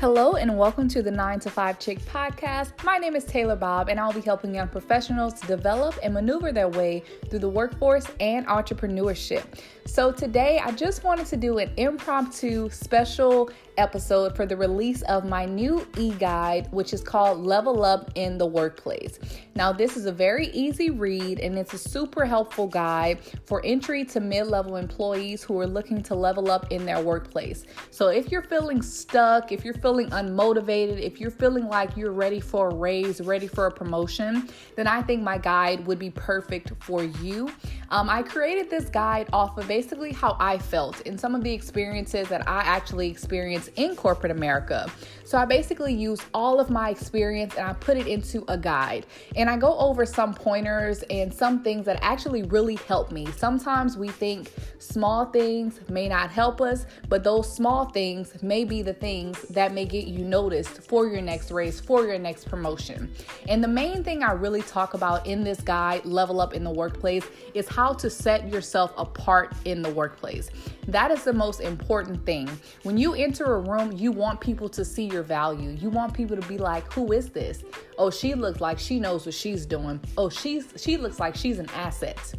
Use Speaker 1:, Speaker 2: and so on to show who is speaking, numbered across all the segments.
Speaker 1: Hello and welcome to the 9 to 5 Chick podcast. My name is Taylor Bob and I'll be helping young professionals to develop and maneuver their way through the workforce and entrepreneurship. So today I just wanted to do an impromptu special episode for the release of my new e guide, which is called Level Up in the Workplace. Now, this is a very easy read and it's a super helpful guide for entry to mid level employees who are looking to level up in their workplace. So, if you're feeling stuck, if you're feeling unmotivated, if you're feeling like you're ready for a raise, ready for a promotion, then I think my guide would be perfect for you. Um, I created this guide off of basically how I felt and some of the experiences that I actually experienced in corporate America. So I basically use all of my experience and I put it into a guide. And I go over some pointers and some things that actually really help me. Sometimes we think small things may not help us, but those small things may be the things that get you noticed for your next race, for your next promotion. And the main thing I really talk about in this guide, Level Up in the Workplace, is how to set yourself apart in the workplace. That is the most important thing. When you enter a room, you want people to see your value. You want people to be like, "Who is this? Oh, she looks like she knows what she's doing. Oh, she's she looks like she's an asset."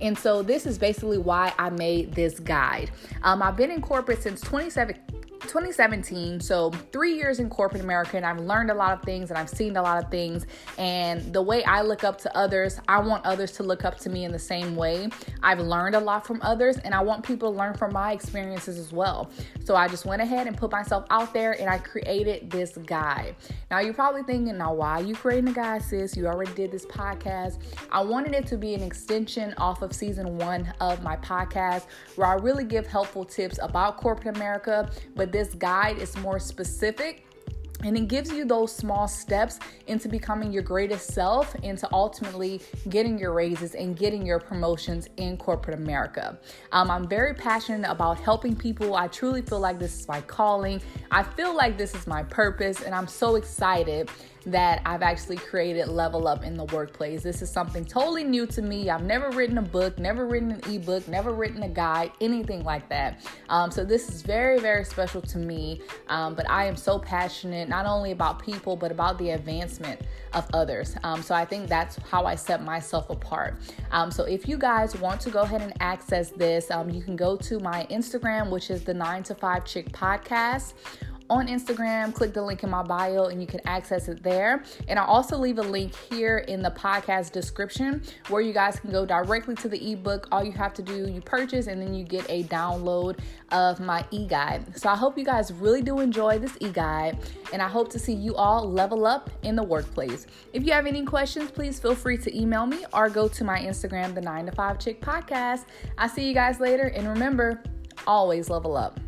Speaker 1: And so this is basically why I made this guide. Um, I've been in corporate since 27 2017, so three years in corporate America, and I've learned a lot of things and I've seen a lot of things. And the way I look up to others, I want others to look up to me in the same way. I've learned a lot from others, and I want people to learn from my experiences as well. So I just went ahead and put myself out there and I created this guide. Now, you're probably thinking, now, why are you creating a guide, sis? You already did this podcast. I wanted it to be an extension off of season one of my podcast where I really give helpful tips about corporate America, but this guide is more specific and it gives you those small steps into becoming your greatest self, into ultimately getting your raises and getting your promotions in corporate America. Um, I'm very passionate about helping people. I truly feel like this is my calling. I feel like this is my purpose, and I'm so excited that I've actually created Level Up in the Workplace. This is something totally new to me. I've never written a book, never written an ebook, never written a guide, anything like that. Um, so this is very, very special to me. Um, but I am so passionate not only about people, but about the advancement of others. Um, so I think that's how I set myself apart. Um, so if you guys want to go ahead and access this, um, you can go to my Instagram, which is the 9 to 5 Chick Podcast on Instagram. Click the link in my bio and you can access it there. And I'll also leave a link here in the podcast description where you guys can go directly to the ebook. All you have to do, you purchase and then you get a download of my e guide. So I hope you guys really do enjoy this e guide and I hope to see you all level up in the workplace. If you have any questions, please feel free to email me or go to my Instagram, the 9 to 5 Chick Podcast. I'll see you guys later and remember, always level up.